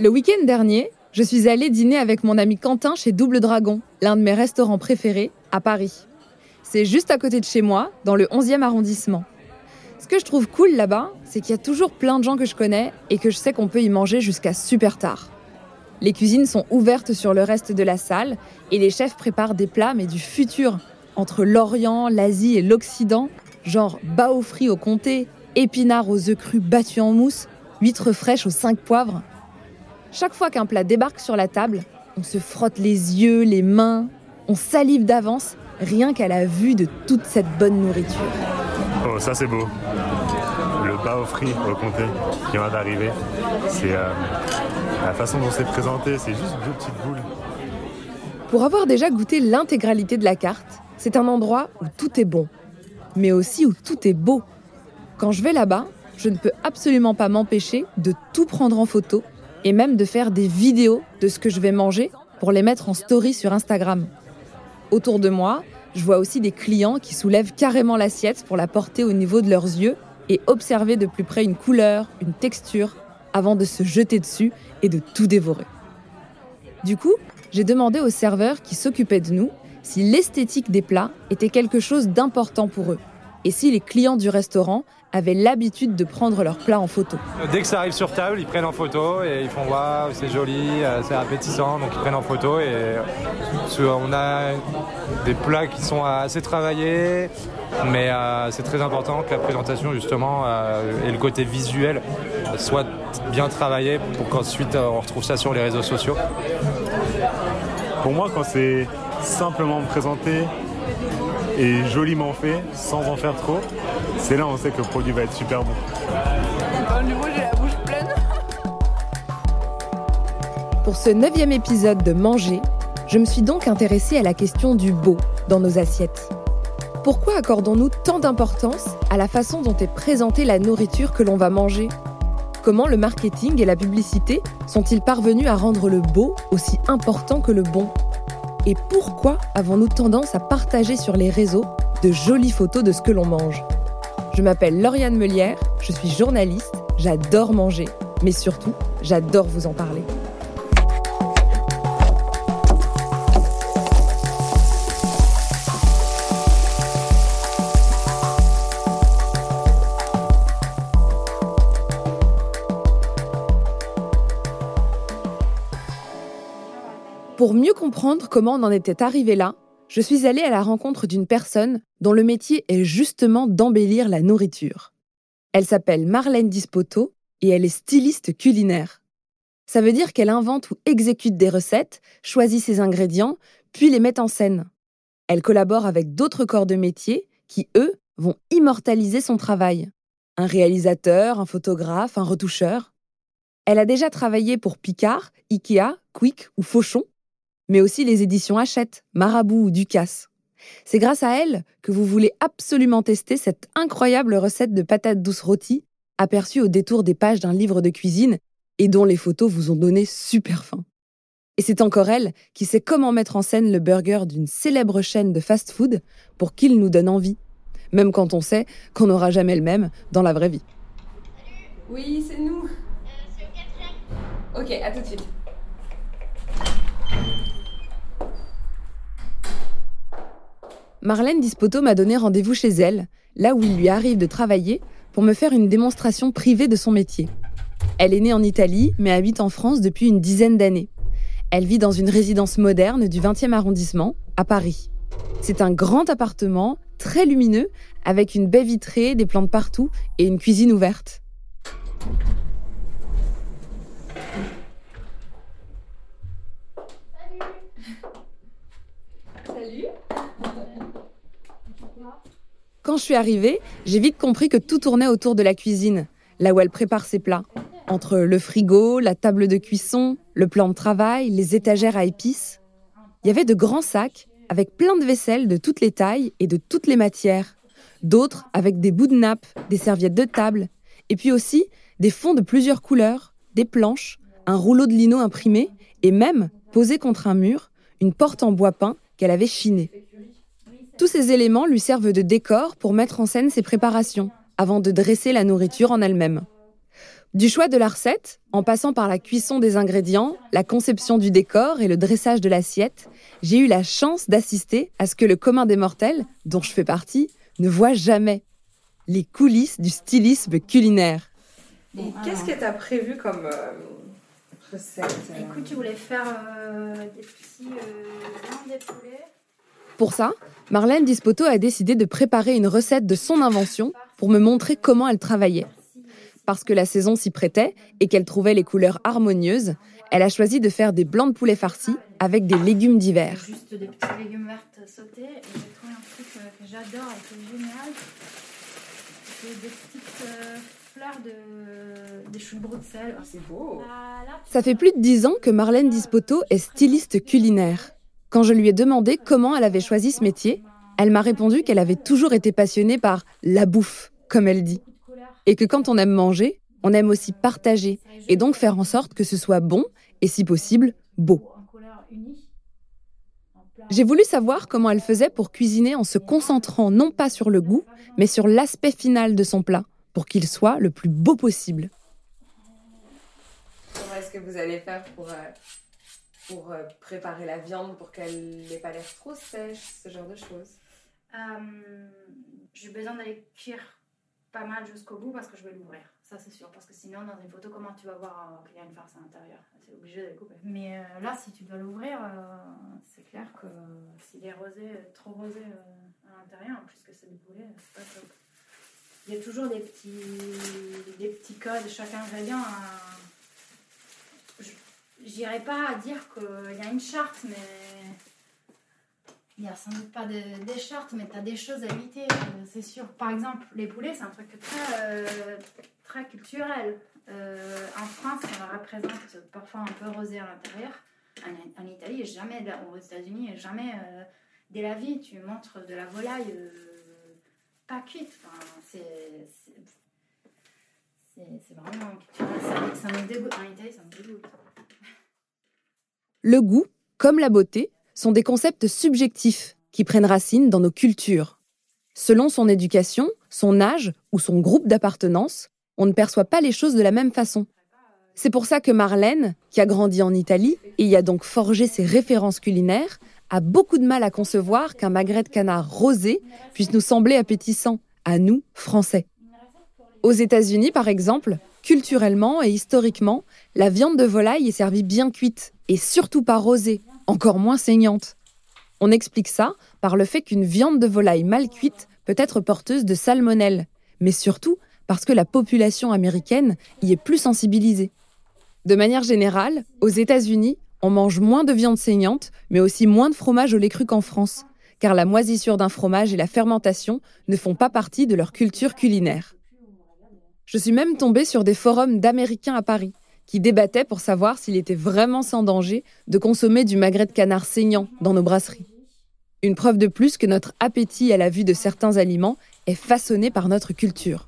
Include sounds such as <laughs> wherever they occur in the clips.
Le week-end dernier, je suis allée dîner avec mon ami Quentin chez Double Dragon, l'un de mes restaurants préférés, à Paris. C'est juste à côté de chez moi, dans le 11e arrondissement. Ce que je trouve cool là-bas, c'est qu'il y a toujours plein de gens que je connais et que je sais qu'on peut y manger jusqu'à super tard. Les cuisines sont ouvertes sur le reste de la salle et les chefs préparent des plats mais du futur, entre l'Orient, l'Asie et l'Occident, genre bao frit au comté, épinards aux œufs crus battus en mousse, huîtres fraîches aux cinq poivres. Chaque fois qu'un plat débarque sur la table, on se frotte les yeux, les mains, on salive d'avance, rien qu'à la vue de toute cette bonne nourriture. Oh, ça c'est beau. Le bao frit au comté qui vient d'arriver. C'est euh, la façon dont c'est présenté, c'est juste deux petites boules. Pour avoir déjà goûté l'intégralité de la carte, c'est un endroit où tout est bon, mais aussi où tout est beau. Quand je vais là-bas, je ne peux absolument pas m'empêcher de tout prendre en photo et même de faire des vidéos de ce que je vais manger pour les mettre en story sur Instagram. Autour de moi, je vois aussi des clients qui soulèvent carrément l'assiette pour la porter au niveau de leurs yeux et observer de plus près une couleur, une texture, avant de se jeter dessus et de tout dévorer. Du coup, j'ai demandé aux serveurs qui s'occupaient de nous si l'esthétique des plats était quelque chose d'important pour eux et si les clients du restaurant avaient l'habitude de prendre leurs plats en photo. Dès que ça arrive sur table, ils prennent en photo et ils font waouh, c'est joli, euh, c'est appétissant, donc ils prennent en photo et euh, on a des plats qui sont assez travaillés, mais euh, c'est très important que la présentation justement et le côté visuel soient bien travaillés pour qu'ensuite on retrouve ça sur les réseaux sociaux. Pour moi, quand c'est simplement présenté et joliment fait, sans en faire trop, c'est là où on sait que le produit va être super bon. Du coup, j'ai la bouche pleine. <laughs> Pour ce neuvième épisode de Manger, je me suis donc intéressée à la question du beau dans nos assiettes. Pourquoi accordons-nous tant d'importance à la façon dont est présentée la nourriture que l'on va manger? Comment le marketing et la publicité sont-ils parvenus à rendre le beau aussi important que le bon? Et pourquoi avons-nous tendance à partager sur les réseaux de jolies photos de ce que l'on mange? Je m'appelle Lauriane Melière, je suis journaliste, j'adore manger, mais surtout, j'adore vous en parler. Pour mieux comprendre comment on en était arrivé là, je suis allée à la rencontre d'une personne dont le métier est justement d'embellir la nourriture. Elle s'appelle Marlène Dispoto et elle est styliste culinaire. Ça veut dire qu'elle invente ou exécute des recettes, choisit ses ingrédients, puis les met en scène. Elle collabore avec d'autres corps de métier qui, eux, vont immortaliser son travail. Un réalisateur, un photographe, un retoucheur. Elle a déjà travaillé pour Picard, Ikea, Quick ou Fauchon, mais aussi les éditions Hachette, Marabout ou Ducasse. C'est grâce à elle que vous voulez absolument tester cette incroyable recette de patates douces rôties, aperçue au détour des pages d'un livre de cuisine et dont les photos vous ont donné super faim. Et c'est encore elle qui sait comment mettre en scène le burger d'une célèbre chaîne de fast-food pour qu'il nous donne envie, même quand on sait qu'on n'aura jamais le même dans la vraie vie. Oui, c'est nous. Ok, à tout de suite. Marlène Dispoto m'a donné rendez-vous chez elle, là où il lui arrive de travailler, pour me faire une démonstration privée de son métier. Elle est née en Italie, mais habite en France depuis une dizaine d'années. Elle vit dans une résidence moderne du 20e arrondissement, à Paris. C'est un grand appartement, très lumineux, avec une baie vitrée, des plantes partout et une cuisine ouverte. Salut Salut quand je suis arrivée, j'ai vite compris que tout tournait autour de la cuisine, là où elle prépare ses plats. Entre le frigo, la table de cuisson, le plan de travail, les étagères à épices. Il y avait de grands sacs avec plein de vaisselle de toutes les tailles et de toutes les matières. D'autres avec des bouts de nappe, des serviettes de table, et puis aussi des fonds de plusieurs couleurs, des planches, un rouleau de lino imprimé, et même, posé contre un mur, une porte en bois peint qu'elle avait chinée. Tous ces éléments lui servent de décor pour mettre en scène ses préparations, avant de dresser la nourriture en elle-même. Du choix de la recette, en passant par la cuisson des ingrédients, la conception du décor et le dressage de l'assiette, j'ai eu la chance d'assister à ce que le commun des mortels, dont je fais partie, ne voit jamais. Les coulisses du stylisme culinaire. Et qu'est-ce que tu as prévu comme euh, recette euh? Écoute, tu voulais faire euh, des petits euh, des poulets. Pour ça, Marlène Dispoto a décidé de préparer une recette de son invention pour me montrer comment elle travaillait. Parce que la saison s'y prêtait et qu'elle trouvait les couleurs harmonieuses, elle a choisi de faire des blancs de poulet farcis avec des légumes d'hiver. Juste des petits légumes verts sautés. Et j'ai trouvé un truc euh, que j'adore et qui est génial. C'est des petites euh, fleurs de, des choux de Bruxelles. Ah, C'est beau. Ça fait plus de dix ans que Marlène Dispoto est styliste culinaire. Quand je lui ai demandé comment elle avait choisi ce métier, elle m'a répondu qu'elle avait toujours été passionnée par la bouffe, comme elle dit. Et que quand on aime manger, on aime aussi partager, et donc faire en sorte que ce soit bon, et si possible, beau. J'ai voulu savoir comment elle faisait pour cuisiner en se concentrant non pas sur le goût, mais sur l'aspect final de son plat, pour qu'il soit le plus beau possible. Euh, pour euh, préparer la viande pour qu'elle n'ait pas l'air trop sèche, ce genre de choses Euh, j'ai besoin d'aller cuire pas mal jusqu'au bout parce que je vais l'ouvrir. Ça, c'est sûr. Parce que sinon, dans une photo, comment tu vas voir qu'il y a une farce à l'intérieur? C'est obligé de couper. Mais euh, là, si tu dois l'ouvrir, c'est clair que s'il est rosé, trop rosé à l'intérieur, en plus que c'est du poulet, c'est pas top. Il y a toujours des petits, des petits codes, chaque ingrédient. a- Je n'irai pas à dire qu'il y a une charte, mais il n'y a sans doute pas de, des chartes, mais tu as des choses à éviter, euh, c'est sûr. Par exemple, les poulets, c'est un truc très, euh, très culturel. Euh, en France, on la représente parfois un peu rosé à l'intérieur. En, Italie, jamais, la- aux États-Unis, jamais dès la vie, tu montres de la volaille pas cuite. C'est, c'est, vraiment culturel. Ça me dégoûte. En Italie, ça me dégoûte. Le goût, comme la beauté, sont des concepts subjectifs qui prennent racine dans nos cultures. Selon son éducation, son âge ou son groupe d'appartenance, on ne perçoit pas les choses de la même façon. C'est pour ça que Marlène, qui a grandi en Italie et y a donc forgé ses références culinaires, a beaucoup de mal à concevoir qu'un magret de canard rosé puisse nous sembler appétissant, à nous, Français. Aux États-Unis, par exemple, culturellement et historiquement, la viande de volaille est servie bien cuite et surtout pas rosée, encore moins saignante. On explique ça par le fait qu'une viande de volaille mal cuite peut être porteuse de salmonelle, mais surtout parce que la population américaine y est plus sensibilisée. De manière générale, aux États-Unis, on mange moins de viande saignante, mais aussi moins de fromage au lait cru qu'en France, car la moisissure d'un fromage et la fermentation ne font pas partie de leur culture culinaire. Je suis même tombée sur des forums d'Américains à Paris qui débattaient pour savoir s'il était vraiment sans danger de consommer du magret de canard saignant dans nos brasseries. Une preuve de plus que notre appétit à la vue de certains aliments est façonné par notre culture.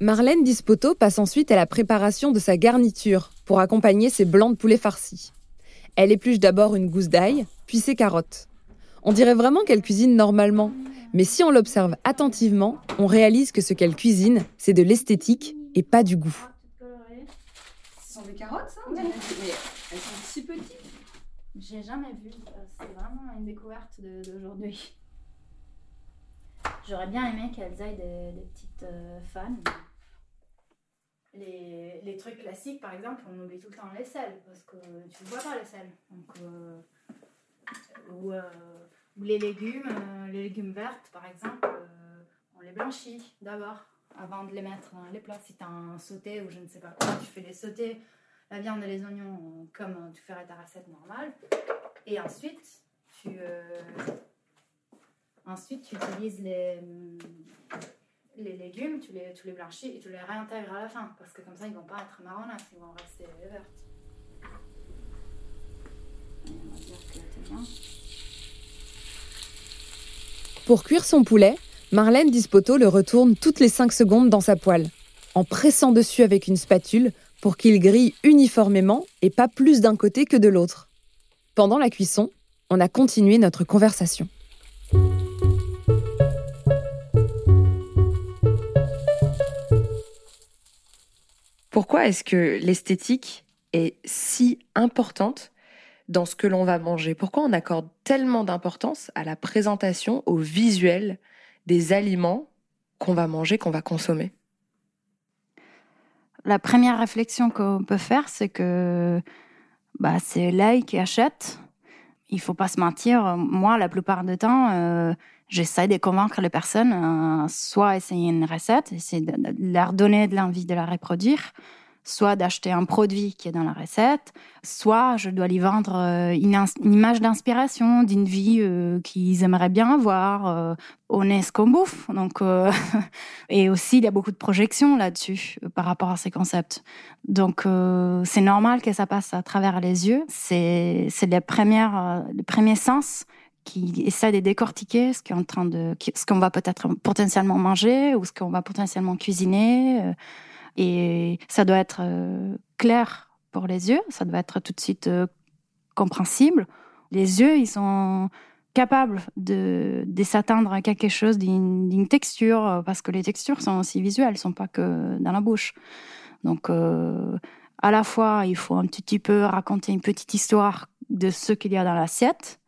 Marlène Dispoto passe ensuite à la préparation de sa garniture pour accompagner ses blancs de poulet farcis. Elle épluche d'abord une gousse d'ail, puis ses carottes. On dirait vraiment qu'elle cuisine normalement, mais si on l'observe attentivement, on réalise que ce qu'elle cuisine, c'est de l'esthétique et pas du goût. Ce sont des carottes, ça on dirait Mais elles sont si petites. J'ai jamais vu. euh, C'est vraiment une découverte d'aujourd'hui. J'aurais bien aimé qu'elles aillent des, des petites euh, fans. Les, les trucs classiques, par exemple, on oublie tout le temps les sels parce que tu ne vois pas les sels. Donc, euh, ou, euh, ou les légumes, euh, les légumes vertes, par exemple, euh, on les blanchit d'abord avant de les mettre dans les plats. Si tu as un sauté ou je ne sais pas quoi, tu fais les sautés, la viande et les oignons comme tu ferais ta recette normale. Et ensuite, tu, utilises les, les légumes, tu les, tu blanchis et tu les réintègres à la fin parce que comme ça ils vont pas être marronâtres, ils vont rester vertes. Et on va dire que t'es bien. Pour cuire son poulet, Marlène Dispoto le retourne toutes les 5 secondes dans sa poêle, en pressant dessus avec une spatule pour qu'il grille uniformément et pas plus d'un côté que de l'autre. Pendant la cuisson, on a continué notre conversation. Pourquoi est-ce que l'esthétique est si importante dans ce que l'on va manger Pourquoi on accorde tellement d'importance à la présentation, au visuel des aliments qu'on va manger, qu'on va consommer? La première réflexion qu'on peut faire, c'est que bah, c'est l'œil qui achète. Il faut pas se mentir. Moi, la plupart du temps, euh, j'essaie de convaincre les personnes, euh, soit essayer une recette, essayer de, leur donner de l'envie de la reproduire, soit d'acheter un produit qui est dans la recette, soit je dois lui vendre euh, une, image d'inspiration d'une vie euh, qu'ils aimeraient bien avoir. Euh, on est ce qu'on bouffe, donc euh, <laughs> et aussi il y a beaucoup de projections là-dessus par rapport à ces concepts. Donc c'est normal que ça passe à travers les yeux. C'est c'est les premières les premiers sens qui essaie de décortiquer ce qu'on va peut-être potentiellement manger ou ce qu'on va potentiellement cuisiner. Et ça doit être euh, clair pour les yeux, ça doit être tout de suite euh, compréhensible. Les yeux, ils sont capables de, s'atteindre à quelque chose d'une texture, euh, parce que les textures sont aussi visuelles, elles sont pas que dans la bouche. Donc, à la fois, il faut un petit peu raconter une petite histoire de ce qu'il y a dans l'assiette,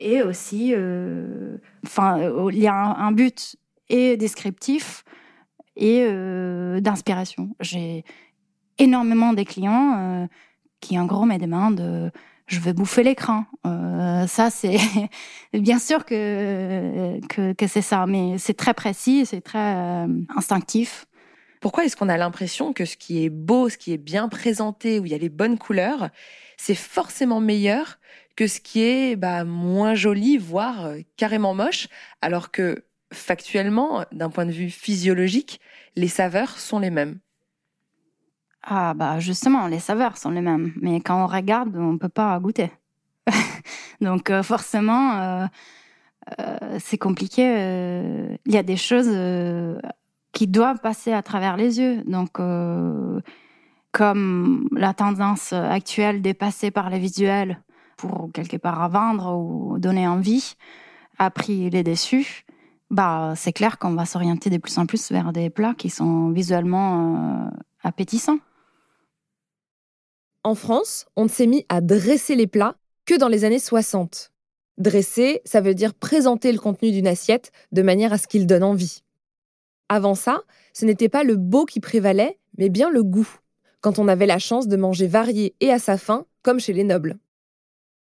et aussi, il y a un but et descriptif et euh, d'inspiration. J'ai énormément de clients euh, qui, en gros, me demandent euh, je veux bouffer l'écran. Ça, c'est <laughs> bien sûr que, que, c'est ça, mais c'est très précis, c'est très instinctif. Pourquoi est-ce qu'on a l'impression que ce qui est beau, ce qui est bien présenté, où il y a les bonnes couleurs, c'est forcément meilleur que ce qui est bah, moins joli, voire carrément moche, alors que factuellement, d'un point de vue physiologique, les saveurs sont les mêmes. Ah bah justement, les saveurs sont les mêmes, mais quand on regarde, on peut pas goûter. <laughs> Donc euh, forcément, euh, euh, c'est compliqué. Il y a des choses qui doivent passer à travers les yeux. Donc comme la tendance actuelle dépassée par les visuels pour quelque part vendre ou donner envie a pris les dessus, bah c'est clair qu'on va s'orienter de plus en plus vers des plats qui sont visuellement euh, appétissants. En France, on ne s'est mis à dresser les plats que dans les années 60. Dresser, ça veut dire présenter le contenu d'une assiette de manière à ce qu'il donne envie. Avant ça, ce n'était pas le beau qui prévalait, mais bien le goût, quand on avait la chance de manger varié et à sa faim, comme chez les nobles.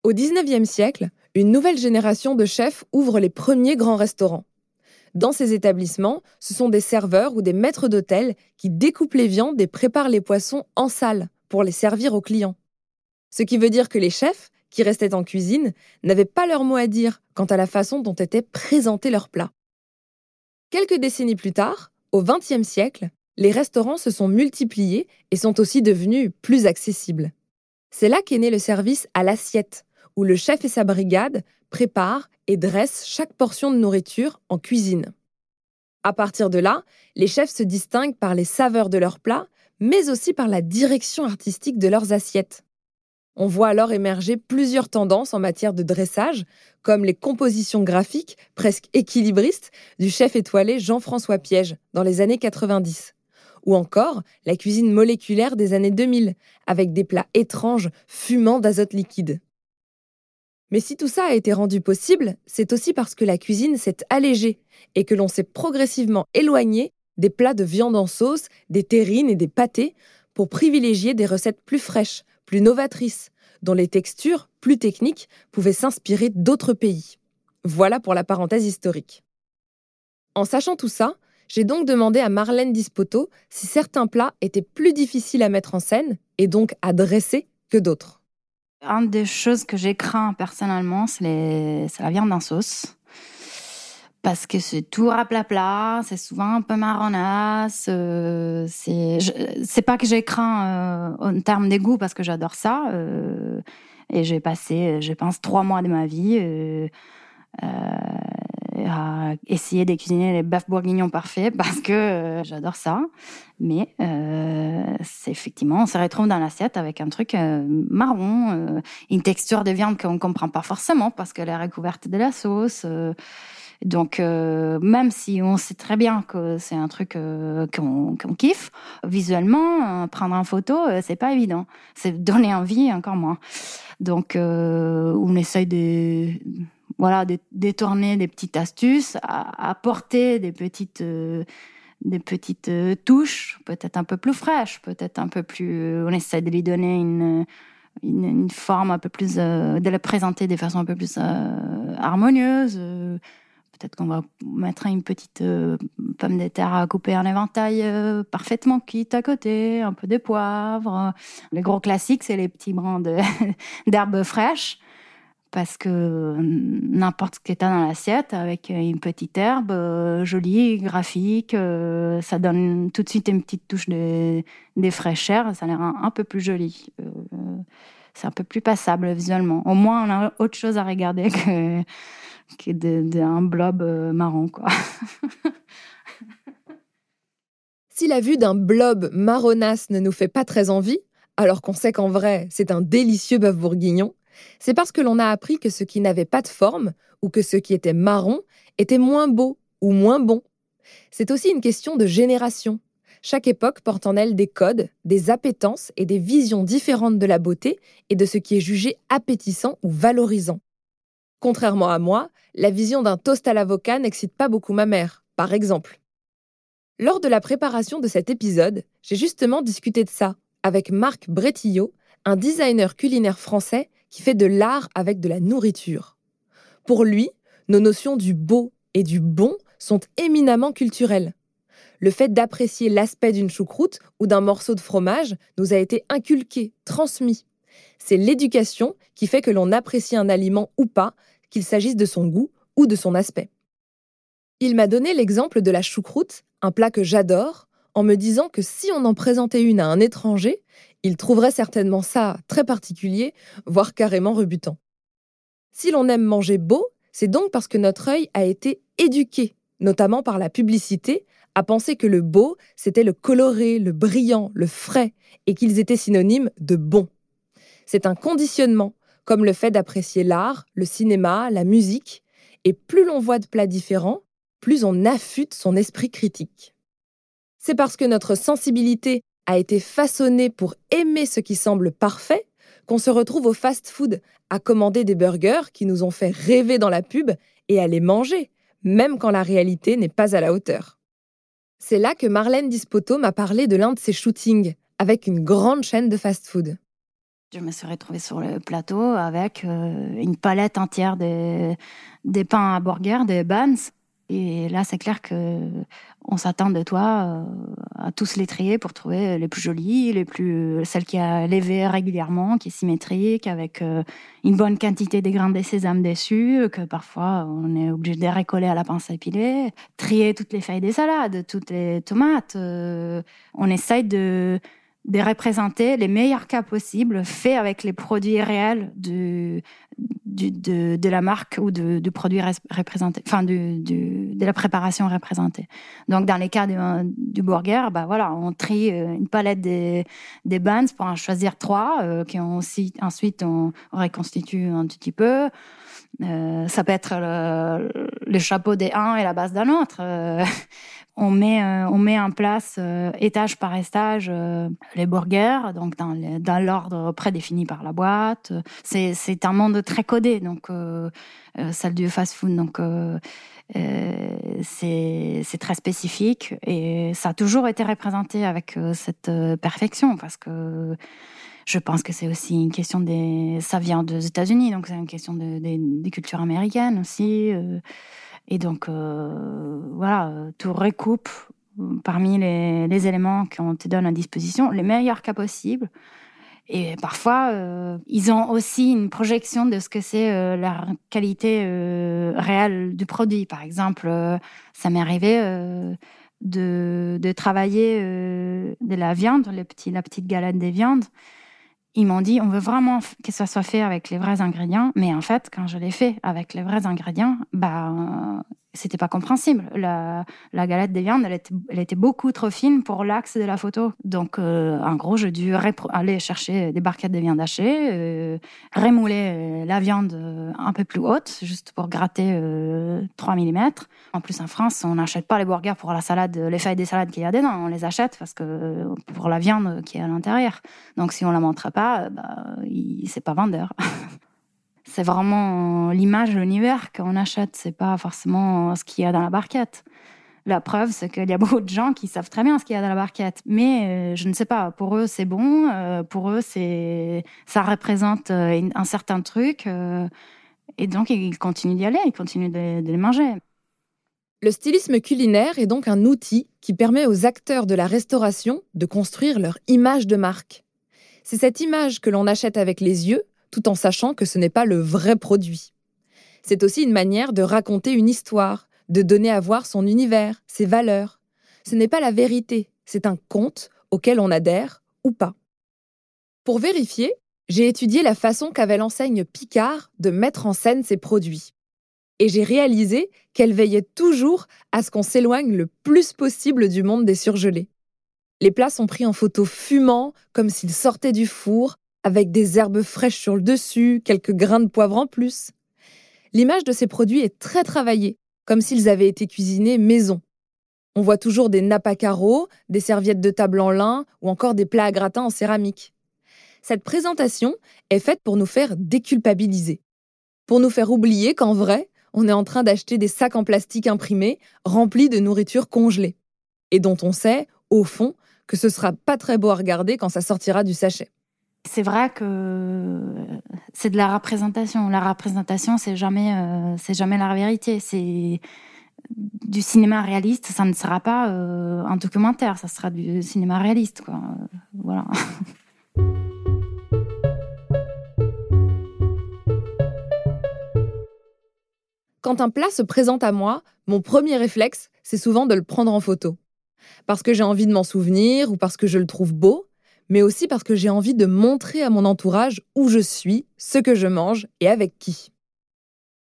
Au XIXe siècle, une nouvelle génération de chefs ouvre les premiers grands restaurants. Dans ces établissements, ce sont des serveurs ou des maîtres d'hôtel qui découpent les viandes et préparent les poissons en salle pour les servir aux clients. Ce qui veut dire que les chefs, qui restaient en cuisine, n'avaient pas leur mot à dire quant à la façon dont étaient présentés leurs plats. Quelques décennies plus tard, au XXe siècle, les restaurants se sont multipliés et sont aussi devenus plus accessibles. C'est là qu'est né le service à l'assiette, où le chef et sa brigade préparent et dressent chaque portion de nourriture en cuisine. À partir de là, les chefs se distinguent par les saveurs de leurs plats, mais aussi par la direction artistique de leurs assiettes. On voit alors émerger plusieurs tendances en matière de dressage, comme les compositions graphiques presque équilibristes du chef étoilé Jean-François Piège dans les années 90, ou encore la cuisine moléculaire des années 2000, avec des plats étranges fumant d'azote liquide. Mais si tout ça a été rendu possible, c'est aussi parce que la cuisine s'est allégée et que l'on s'est progressivement éloigné des plats de viande en sauce, des terrines et des pâtés pour privilégier des recettes plus fraîches, plus novatrices, dont les textures, plus techniques, pouvaient s'inspirer d'autres pays. Voilà pour la parenthèse historique. En sachant tout ça, j'ai donc demandé à Marlène Dispoto si certains plats étaient plus difficiles à mettre en scène et donc à dresser que d'autres. Un des choses que j'ai craint personnellement, c'est la viande en sauce parce que c'est tout raplapla, c'est souvent un peu marronasse. Euh, c'est, pas que j'ai craint euh, en termes des parce que j'adore ça. Euh, et j'ai passé, je pense, trois mois de ma vie euh, à essayer de cuisiner les bœufs bourguignons parfaits <laughs> parce que j'adore ça. Mais c'est effectivement, on se retrouve dans l'assiette avec un truc marron, une texture de viande qu'on comprend pas forcément parce qu'elle est recouverte de la sauce. Donc, euh, même si on sait très bien que c'est un truc euh, qu'on kiffe, visuellement, euh, prendre en photo, c'est pas évident. C'est donner envie encore moins. Donc, on essaye de, voilà, détourner des petites astuces, apporter des petites des petites touches, peut-être un peu plus fraîches, peut-être un peu plus. On essaie de lui donner une, une, forme un peu plus, de la présenter de façon un peu plus harmonieuse. Peut-être qu'on va mettre une petite euh, pomme de terre à couper en éventail euh, parfaitement quitte à côté, un peu de poivre. Les gros classiques, c'est les petits brins <laughs> d'herbes fraîches. Parce que n'importe ce qui est dans l'assiette, avec une petite herbe euh, jolie, graphique, ça donne tout de suite une petite touche de, de fraîcheur, ça a l'air un, peu plus joli c'est un peu plus passable visuellement. Au moins, on a autre chose à regarder que d'un blob euh, marron, <laughs> si la vue d'un blob marronasse ne nous fait pas très envie, alors qu'on sait qu'en vrai, c'est un délicieux bœuf bourguignon, c'est parce que l'on a appris que ce qui n'avait pas de forme, ou que ce qui était marron, était moins beau ou moins bon. C'est aussi une question de génération. Chaque époque porte en elle des codes, des appétences et des visions différentes de la beauté et de ce qui est jugé appétissant ou valorisant. Contrairement à moi, la vision d'un toast à l'avocat n'excite pas beaucoup ma mère, par exemple. Lors de la préparation de cet épisode, j'ai justement discuté de ça avec Marc Bretillo, un designer culinaire français qui fait de l'art avec de la nourriture. Pour lui, nos notions du beau et du bon sont éminemment culturelles. Le fait d'apprécier l'aspect d'une choucroute ou d'un morceau de fromage nous a été inculqué, transmis. C'est l'éducation qui fait que l'on apprécie un aliment ou pas qu'il s'agisse de son goût ou de son aspect. Il m'a donné l'exemple de la choucroute, un plat que j'adore, en me disant que si on en présentait une à un étranger, il trouverait certainement ça très particulier, voire carrément rebutant. Si l'on aime manger beau, c'est donc parce que notre œil a été éduqué, notamment par la publicité, à penser que le beau, c'était le coloré, le brillant, le frais, et qu'ils étaient synonymes de bon. C'est un conditionnement, comme le fait d'apprécier l'art, le cinéma, la musique, et plus l'on voit de plats différents, plus on affûte son esprit critique. C'est parce que notre sensibilité a été façonnée pour aimer ce qui semble parfait qu'on se retrouve au fast-food à commander des burgers qui nous ont fait rêver dans la pub et à les manger, même quand la réalité n'est pas à la hauteur. C'est là que Marlène Dispoto m'a parlé de l'un de ses shootings avec une grande chaîne de fast-food. Je me suis retrouvée sur le plateau avec euh, une palette entière des, des pains à burger, des buns. Et là, c'est clair que on s'attend de toi euh, à tous les trier pour trouver les plus jolies, les plus, celles qui a levé régulièrement, qui est symétrique, avec euh, une bonne quantité de grains de sésame dessus, que parfois on est obligé de récoller à la pince à épiler, trier toutes les feuilles des salades, toutes les tomates. on essaye de de représenter les meilleurs cas possibles faits avec les produits réels de, de, la marque ou du produit représenté, enfin de la préparation représentée. Donc dans les cas du, burger, bah voilà, on trie euh, une palette des, des buns pour en choisir trois, euh, qui aussi, ensuite on, reconstitue un petit peu. Euh, ça peut être le, le, chapeau des uns et la base d'un autre <laughs> on met, euh, on met en place euh, étage par étage euh, les burgers, donc dans, dans l'ordre prédéfini par la boîte. C'est, c'est un monde très codé, donc celle du fast-food, donc c'est, c'est très spécifique et ça a toujours été représenté avec cette perfection parce que je pense que c'est aussi une question des, ça vient des États-Unis, donc c'est une question des cultures américaines aussi. Et donc, euh, voilà, tu recoupes parmi les, éléments qu'on te donne à disposition les meilleurs cas possibles. Et parfois, euh, ils ont aussi une projection de ce que c'est euh, la qualité réelle du produit. Par exemple, ça m'est arrivé de, de, travailler de la viande, le petit, la petite galette des viandes. Ils m'ont dit, on veut vraiment que ça soit fait avec les vrais ingrédients. Mais en fait, quand je l'ai fait avec les vrais ingrédients, bah, c'était pas compréhensible. La, galette des viandes, elle était, beaucoup trop fine pour l'axe de la photo. Donc, euh, en gros, j'ai dû aller chercher des barquettes de viande hachée, euh, remouler euh, la viande euh, un peu plus haute, juste pour gratter 3 mm. En plus, en France, on n'achète pas les burgers pour la salade, les feuilles des salades qu'il y a dedans. On les achète parce que pour la viande qui est à l'intérieur. Donc, si on la montre pas, bah, c'est pas vendeur. <laughs> c'est vraiment l'image l'univers qu'on achète, c'est pas forcément ce qu'il y a dans la barquette. La preuve, c'est qu'il y a <laughs> beaucoup de gens qui savent très bien ce qu'il y a dans la barquette, mais euh, je ne sais pas. Pour eux, c'est bon. Euh, pour eux, c'est ça représente euh, un certain truc, et donc ils continuent d'y aller, ils continuent de, de les manger. Le stylisme culinaire est donc un outil qui permet aux acteurs de la restauration de construire leur image de marque. C'est cette image que l'on achète avec les yeux tout en sachant que ce n'est pas le vrai produit. C'est aussi une manière de raconter une histoire, de donner à voir son univers, ses valeurs. Ce n'est pas la vérité, c'est un conte auquel on adhère ou pas. Pour vérifier, j'ai étudié la façon qu'avait l'enseigne Picard de mettre en scène ses produits. Et j'ai réalisé qu'elle veillait toujours à ce qu'on s'éloigne le plus possible du monde des surgelés. Les plats sont pris en photo fumant, comme s'ils sortaient du four, avec des herbes fraîches sur le dessus, quelques grains de poivre en plus. L'image de ces produits est très travaillée, comme s'ils avaient été cuisinés maison. On voit toujours des nappes à des serviettes de table en lin ou encore des plats à gratin en céramique. Cette présentation est faite pour nous faire déculpabiliser, pour nous faire oublier qu'en vrai, on est en train d'acheter des sacs en plastique imprimés remplis de nourriture congelée, et dont on sait, au fond, que ce sera pas très beau à regarder quand ça sortira du sachet. C'est vrai que c'est de la représentation. La représentation, c'est jamais, euh, c'est jamais la vérité. C'est du cinéma réaliste. Ça ne sera pas euh, un documentaire. Ça sera du cinéma réaliste. Voilà. Quand un plat se présente à moi, mon premier réflexe, c'est souvent de le prendre en photo. Parce que j'ai envie de m'en souvenir ou parce que je le trouve beau, mais aussi parce que j'ai envie de montrer à mon entourage où je suis, ce que je mange et avec qui.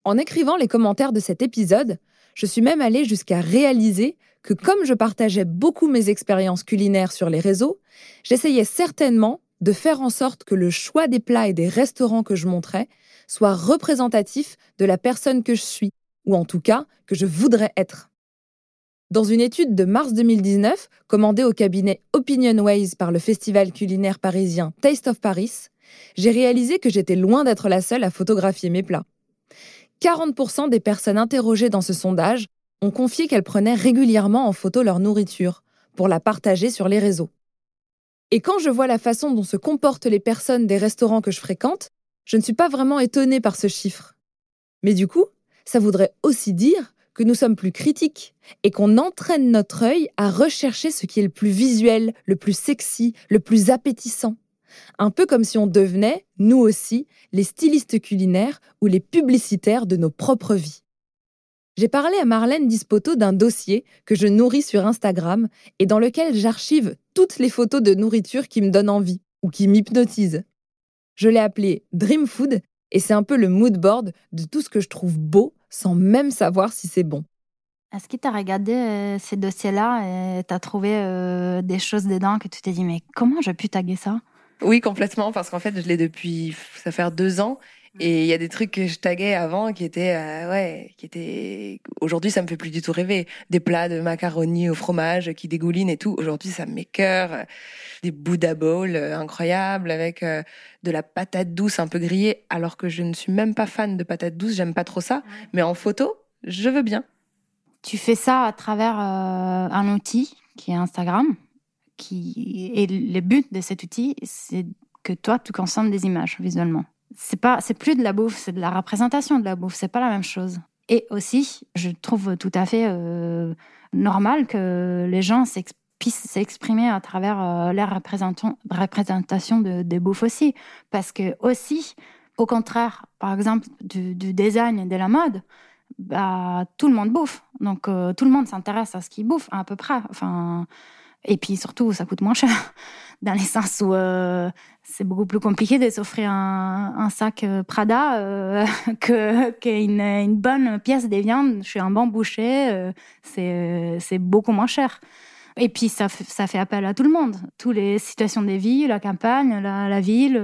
En écrivant les commentaires de cet épisode, je suis même allée jusqu'à réaliser que comme je partageais beaucoup mes expériences culinaires sur les réseaux, j'essayais certainement de faire en sorte que le choix des plats et des restaurants que je montrais soit représentatif de la personne que je suis, ou en tout cas que je voudrais être. Dans une étude de mars 2019, commandée au cabinet OpinionWays par le festival culinaire parisien Taste of Paris, j'ai réalisé que j'étais loin d'être la seule à photographier mes plats. 40% des personnes interrogées dans ce sondage ont confié qu'elles prenaient régulièrement en photo leur nourriture pour la partager sur les réseaux. Et quand je vois la façon dont se comportent les personnes des restaurants que je fréquente, je ne suis pas vraiment étonnée par ce chiffre. Mais du coup, ça voudrait aussi dire que nous sommes plus critiques et qu'on entraîne notre œil à rechercher ce qui est le plus visuel, le plus sexy, le plus appétissant. Un peu comme si on devenait, nous aussi, les stylistes culinaires ou les publicitaires de nos propres vies. J'ai parlé à Marlène Dispoto d'un dossier que je nourris sur Instagram et dans lequel j'archive toutes les photos de nourriture qui me donnent envie ou qui m'hypnotisent. Je l'ai appelé Dream Food et c'est un peu le mood board de tout ce que je trouve beau sans même savoir si c'est bon. Est-ce que tu as regardé euh, ces dossiers-là et tu as trouvé euh, des choses dedans que tu t'es dit, mais comment j'ai pu taguer ça? Oui, complètement, parce qu'en fait, je l'ai depuis, ça fait deux ans. Et il y a des trucs que je taguais avant qui étaient, euh, ouais, qui étaient. Aujourd'hui, ça me fait plus du tout rêver. Des plats de macaroni au fromage qui dégoulinent et tout. Aujourd'hui, ça me m'écœure. Des Buddha Bowl euh, incroyables avec euh, de la patate douce un peu grillée, alors que je ne suis même pas fan de patate douce. J'aime pas trop ça. Mais en photo, je veux bien. Tu fais ça à travers un outil qui est Instagram. Qui... Et le but de cet outil, c'est que toi, tu consommes des images visuellement c'est pas, c'est plus de la bouffe, c'est de la représentation de la bouffe. C'est pas la même chose. Et aussi, je trouve tout à fait euh, normal que les gens puissent s'exprimer à travers euh, leur représentation de, de bouffe aussi. Parce que aussi, au contraire, par exemple, du, design et de la mode, bah, tout le monde bouffe. Donc, euh, tout le monde s'intéresse à ce qu'il bouffe, à peu près. Enfin, et puis surtout, ça coûte moins cher, <laughs> dans le sens où euh, c'est beaucoup plus compliqué de s'offrir un, sac euh, Prada <laughs> que qu'une une bonne pièce de viande chez un bon boucher. c'est beaucoup moins cher. Et puis, ça, ça fait appel à tout le monde. Toutes les situations des vies, la campagne, la, ville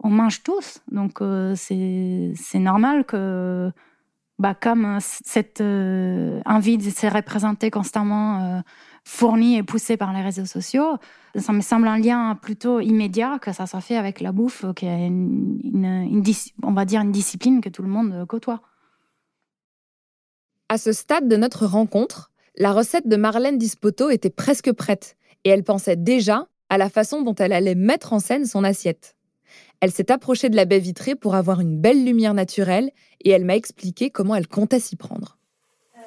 on mange tous. Donc, euh, c'est normal que, bah, comme cette euh, envie de se représenter constamment euh, fournie et poussée par les réseaux sociaux, ça me semble un lien plutôt immédiat que ça soit fait avec la bouffe, qui est une, on va dire une discipline que tout le monde côtoie. À ce stade de notre rencontre, la recette de Marlène Dispoto était presque prête et elle pensait déjà à la façon dont elle allait mettre en scène son assiette. Elle s'est approchée de la baie vitrée pour avoir une belle lumière naturelle et elle m'a expliqué comment elle comptait s'y prendre. Euh,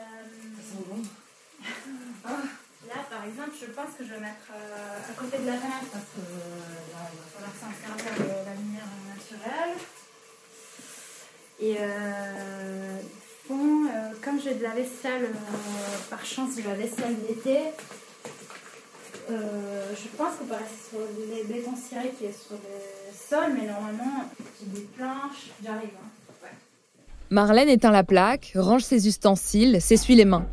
là, par exemple, je pense que je vais mettre euh, à côté de la fenêtre parce que euh, il va falloir s'en servir de la lumière naturelle. Et bon, comme j'ai de la vaisselle, par chance, de la vaisselle d'été, euh, je pense que c'est sur les bétons cirés qui est sur le sol, mais normalement, j'ai des planches, j'arrive. Hein. Marlène éteint la plaque, range ses ustensiles, s'essuie les mains.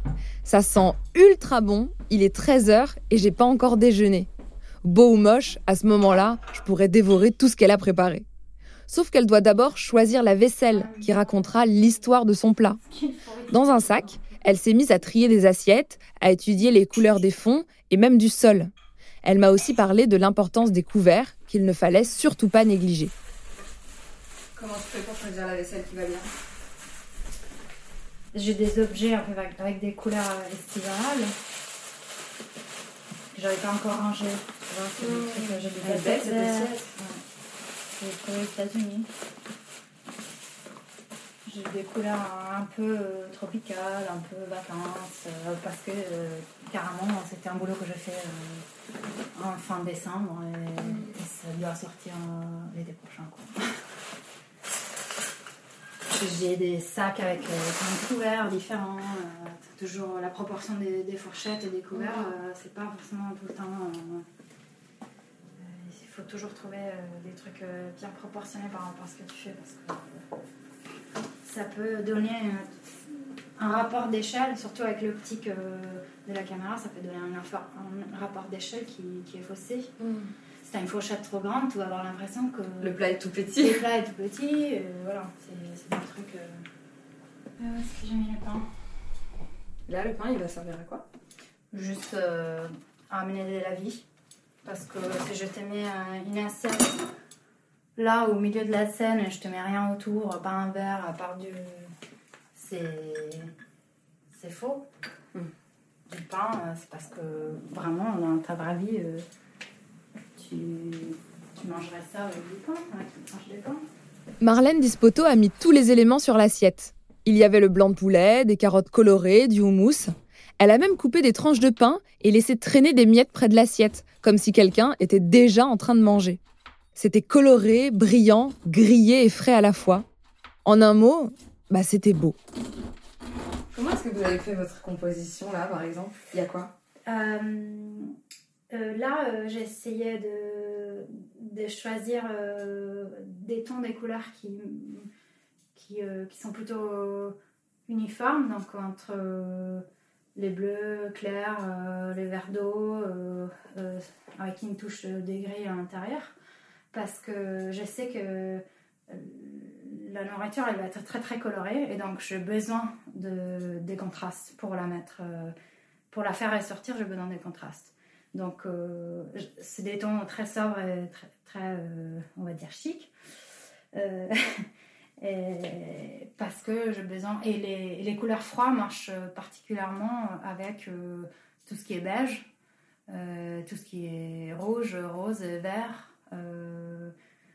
Ça sent ultra bon, il est 13h et j'ai pas encore déjeuné. Beau ou moche, à ce moment-là, je pourrais dévorer tout ce qu'elle a préparé. Sauf qu'elle doit d'abord choisir la vaisselle qui racontera l'histoire de son plat. Dans un sac, elle s'est mise à trier des assiettes, à étudier les couleurs des fonds et même du sol. Elle m'a aussi parlé de l'importance des couverts qu'il ne fallait surtout pas négliger. Comment tu fais pour choisir la vaisselle qui va bien? J'ai des objets avec, des couleurs estivales. J'avais pas encore rangé. J'ai des assiettes. J'ai aux États-Unis des couleurs un peu euh, tropicales, un peu vacances, euh, parce que euh, carrément c'était un boulot que j'ai fait en fin décembre et, ça doit sortir l'été prochain. <laughs> J'ai des sacs avec plein couverts différents, toujours la proportion des, fourchettes et des couverts, c'est pas forcément tout le temps. il faut toujours trouver des trucs bien proportionnés par rapport à ce que tu fais parce que ça peut donner un, rapport d'échelle, surtout avec l'optique euh, de la caméra, ça peut donner un, rapport d'échelle qui, est faussé. Mm. Si tu as une fourchette trop grande, tu vas avoir l'impression que. Le plat est tout petit. Le plat est tout petit, euh, voilà, c'est des trucs. Euh... Euh, est-ce que j'ai mis le pain Là, le pain, il va servir à quoi? Juste à amener de la vie. Parce que si je te mets une assiette Là, au milieu de la scène, je te mets rien autour, pas un verre, à part du. C'est. C'est faux. Hmm. Du pain, euh, c'est parce que vraiment, dans ta vraie vie, euh, tu, tu mangerais ça avec du pain, avec une tranche de pain. Marlène Dispoto a mis tous les éléments sur l'assiette. Il y avait le blanc de poulet, des carottes colorées, du houmous. Elle a même coupé des tranches de pain et laissé traîner des miettes près de l'assiette, comme si quelqu'un était déjà en train de manger. C'était coloré, brillant, grillé et frais à la fois. En un mot, bah c'était beau. Comment est-ce que vous avez fait votre composition là, par exemple? Il y a quoi? Euh, euh, Là, euh, essayé de, choisir des tons, des couleurs qui, sont plutôt uniformes, donc entre les bleus clairs, les verts d'eau, avec une touche de gris à l'intérieur. Parce que je sais que euh, la nourriture elle va être très très colorée et donc j'ai besoin de des contrastes pour la mettre euh, pour la faire ressortir j'ai besoin des contrastes donc euh, c'est des tons très sobres et très, très on va dire chic <laughs> et parce que j'ai besoin et les, les, couleurs froides marchent particulièrement avec tout ce qui est beige tout ce qui est rouge rose vert euh,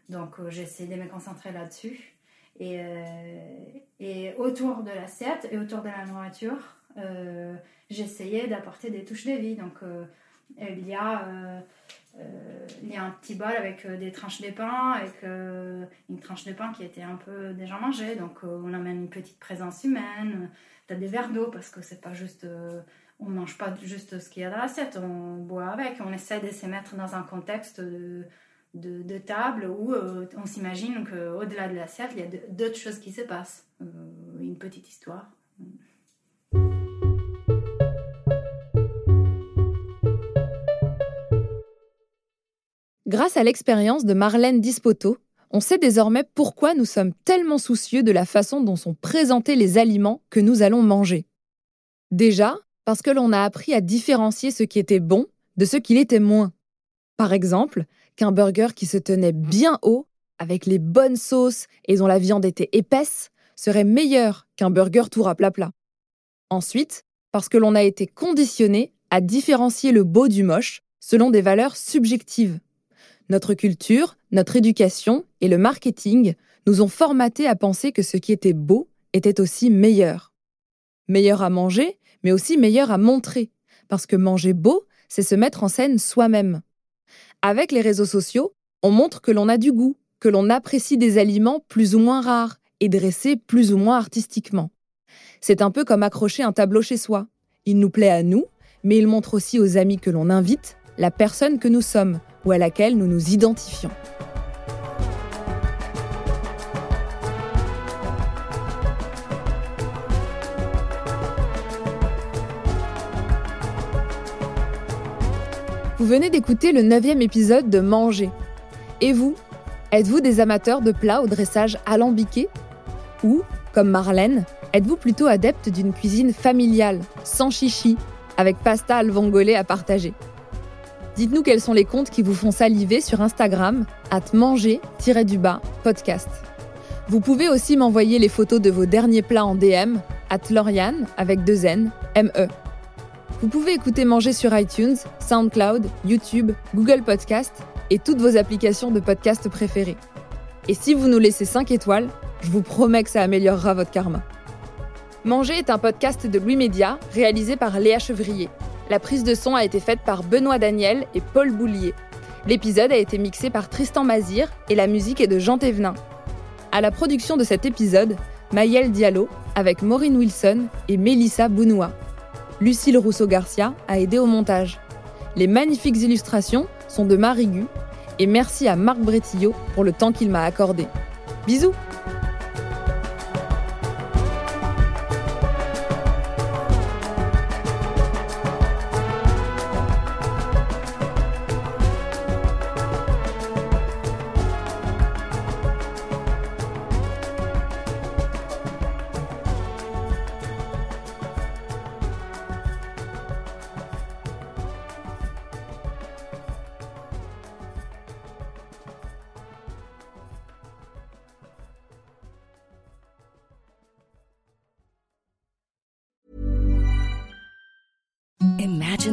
donc euh, j'ai essayé de me concentrer là-dessus. Et, euh, et, autour de l'assiette et autour de la nourriture, j'essayais d'apporter des touches de vie. Donc il y a euh, il y a un petit bol avec euh, des tranches de pain, avec euh, une tranche de pain qui était un peu déjà mangée. Donc on amène une petite présence humaine. Tu as des verres d'eau parce que c'est pas juste. on mange pas juste ce qu'il y a dans l'assiette, on boit avec. On essaie de se mettre dans un contexte de, table où on s'imagine qu'au-delà de l'assiette, il y a d'autres choses qui se passent. une petite histoire. Grâce à l'expérience de Marlène Dispoto, on sait désormais pourquoi nous sommes tellement soucieux de la façon dont sont présentés les aliments que nous allons manger. Déjà, parce que l'on a appris à différencier ce qui était bon de ce qui l'était moins. Par exemple, qu'un burger qui se tenait bien haut, avec les bonnes sauces et dont la viande était épaisse, serait meilleur qu'un burger tout à plat. Ensuite, parce que l'on a été conditionné à différencier le beau du moche selon des valeurs subjectives. Notre culture, notre éducation et le marketing nous ont formatés à penser que ce qui était beau était aussi meilleur. Meilleur à manger, mais aussi meilleur à montrer, parce que manger beau, c'est se mettre en scène soi-même. Avec les réseaux sociaux, on montre que l'on a du goût, que l'on apprécie des aliments plus ou moins rares et dressés plus ou moins artistiquement. C'est un peu comme accrocher un tableau chez soi. Il nous plaît à nous, mais il montre aussi aux amis que l'on invite la personne que nous sommes, ou à laquelle nous nous identifions. Vous venez d'écouter le neuvième épisode de Manger. Et vous Êtes-vous des amateurs de plats au dressage alambiqué? Ou, comme Marlène, êtes-vous plutôt adepte d'une cuisine familiale, sans chichi, avec pasta al vongole à partager? Dites-nous quels sont les comptes qui vous font saliver sur Instagram, at manger-du-bas podcast. Vous pouvez aussi m'envoyer les photos de vos derniers plats en DM, at Lauriane avec deux N, M-E. Vous pouvez écouter Manger sur iTunes, SoundCloud, YouTube, Google Podcast et toutes vos applications de podcast préférées. Et si vous nous laissez 5 étoiles, je vous promets que ça améliorera votre karma. Manger est un podcast de Louis Média réalisé par Léa Chevrier. La prise de son a été faite par Benoît Daniel et Paul Boulier. L'épisode a été mixé par Tristan Mazir et la musique est de Jean Thévenin. À la production de cet épisode, Maëlle Diallo avec Maureen Wilson et Mélissa Bounoua. Lucille Rousseau-Garcia a aidé au montage. Les magnifiques illustrations sont de Marigu et merci à Marc Bretillo pour le temps qu'il m'a accordé. Bisous